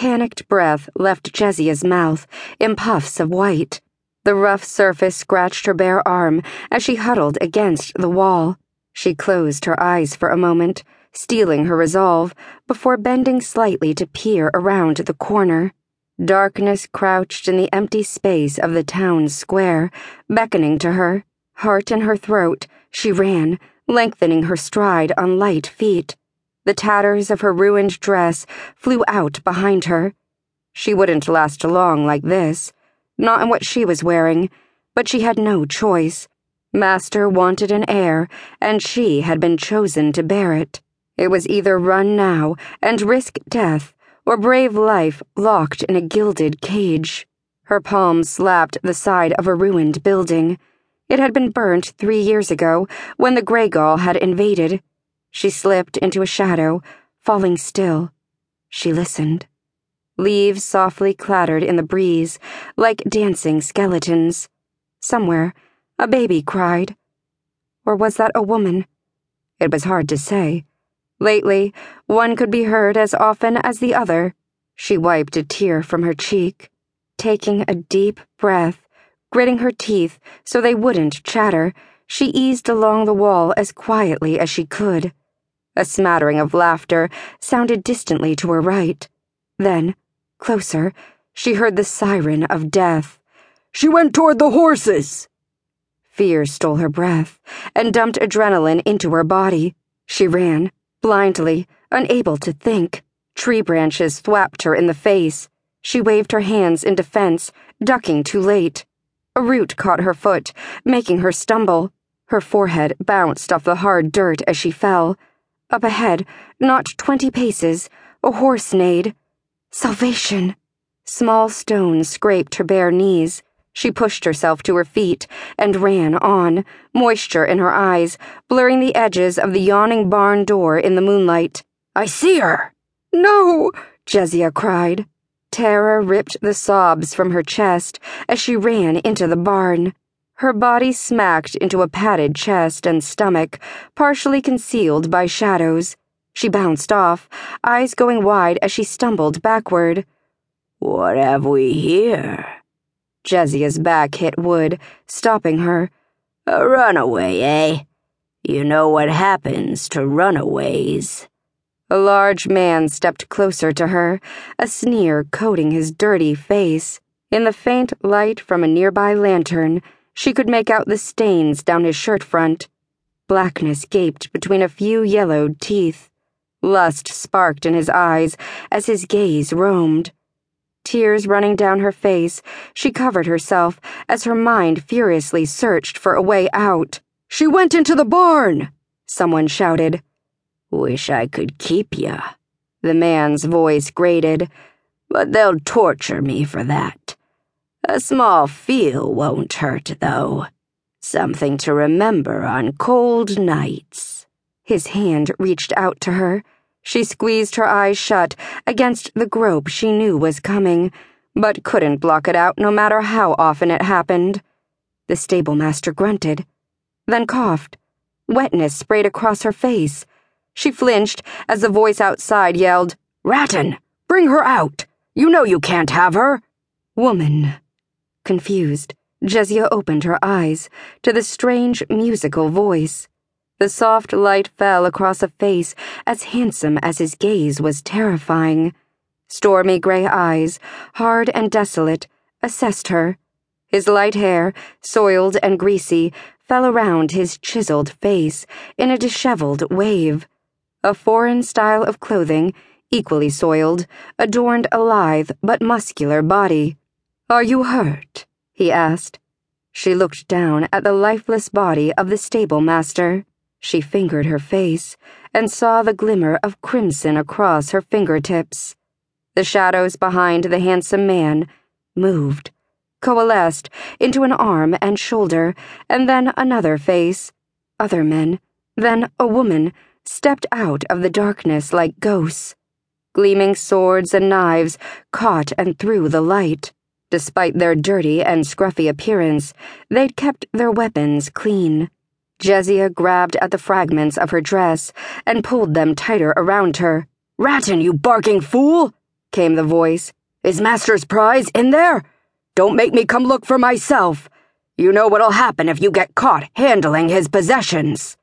Panicked breath left Jezia's mouth in puffs of white. The rough surface scratched her bare arm as she huddled against the wall. She closed her eyes for a moment, steeling her resolve, before bending slightly to peer around the corner. Darkness crouched in the empty space of the town square, beckoning to her. Heart in her throat, she ran, lengthening her stride on light feet. The tatters of her ruined dress flew out behind her. She wouldn't last long like this, not in what she was wearing, but she had no choice. Master wanted an heir, and she had been chosen to bear it. It was either run now and risk death, or brave life locked in a gilded cage. Her palm slapped the side of a ruined building. It had been burnt three years ago when the Graygual had invaded. She slipped into a shadow, falling still. She listened. Leaves softly clattered in the breeze, like dancing skeletons. Somewhere, a baby cried. Or was that a woman? It was hard to say. Lately, one could be heard as often as the other. She wiped a tear from her cheek, taking a deep breath, gritting her teeth so they wouldn't chatter. She eased along the wall as quietly as she could. A smattering of laughter sounded distantly to her right. Then, closer, she heard the siren of death. She went toward the horses! Fear stole her breath and dumped adrenaline into her body. She ran, blindly, unable to think. Tree branches thwapped her in the face. She waved her hands in defense, ducking too late. A root caught her foot, making her stumble. Her forehead bounced off the hard dirt as she fell. Up ahead, not twenty paces, a horse neighed. Salvation! Small stones scraped her bare knees. She pushed herself to her feet and ran on, moisture in her eyes, blurring the edges of the yawning barn door in the moonlight. I see her! No! Jezia cried. Terror ripped the sobs from her chest as she ran into the barn. Her body smacked into a padded chest and stomach, partially concealed by shadows. She bounced off, eyes going wide as she stumbled backward. What have we here? Jezia's back hit wood, stopping her. A runaway, eh? You know what happens to runaways. A large man stepped closer to her, a sneer coating his dirty face. In the faint light from a nearby lantern, she could make out the stains down his shirt front. Blackness gaped between a few yellowed teeth. Lust sparked in his eyes as his gaze roamed. Tears running down her face, she covered herself as her mind furiously searched for a way out. She went into the barn! Someone shouted. Wish I could keep ya. The man's voice grated, but they'll torture me for that. A small feel won't hurt, though. Something to remember on cold nights. His hand reached out to her. She squeezed her eyes shut against the grope she knew was coming, but couldn't block it out no matter how often it happened. The stablemaster grunted, then coughed. Wetness sprayed across her face. She flinched as the voice outside yelled, Ratton, bring her out! You know you can't have her! Woman. Confused, Jezia opened her eyes to the strange musical voice. The soft light fell across a face as handsome as his gaze was terrifying. Stormy gray eyes, hard and desolate, assessed her. His light hair, soiled and greasy, fell around his chiseled face in a disheveled wave. A foreign style of clothing, equally soiled, adorned a lithe but muscular body. Are you hurt? he asked. She looked down at the lifeless body of the stable master. She fingered her face and saw the glimmer of crimson across her fingertips. The shadows behind the handsome man moved, coalesced into an arm and shoulder, and then another face. Other men, then a woman, stepped out of the darkness like ghosts. Gleaming swords and knives caught and threw the light. Despite their dirty and scruffy appearance, they'd kept their weapons clean. Jezia grabbed at the fragments of her dress and pulled them tighter around her. Ratton, you barking fool! came the voice. Is Master's prize in there? Don't make me come look for myself. You know what'll happen if you get caught handling his possessions.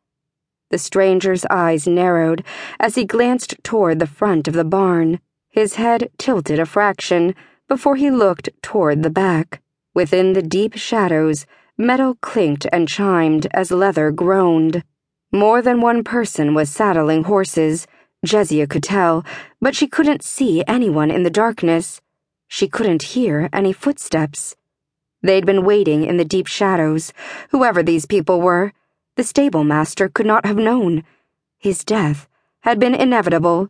The stranger's eyes narrowed as he glanced toward the front of the barn. His head tilted a fraction before he looked toward the back. Within the deep shadows, metal clinked and chimed as leather groaned. More than one person was saddling horses, Jezia could tell, but she couldn't see anyone in the darkness. She couldn't hear any footsteps. They'd been waiting in the deep shadows, whoever these people were. The stable master could not have known. His death had been inevitable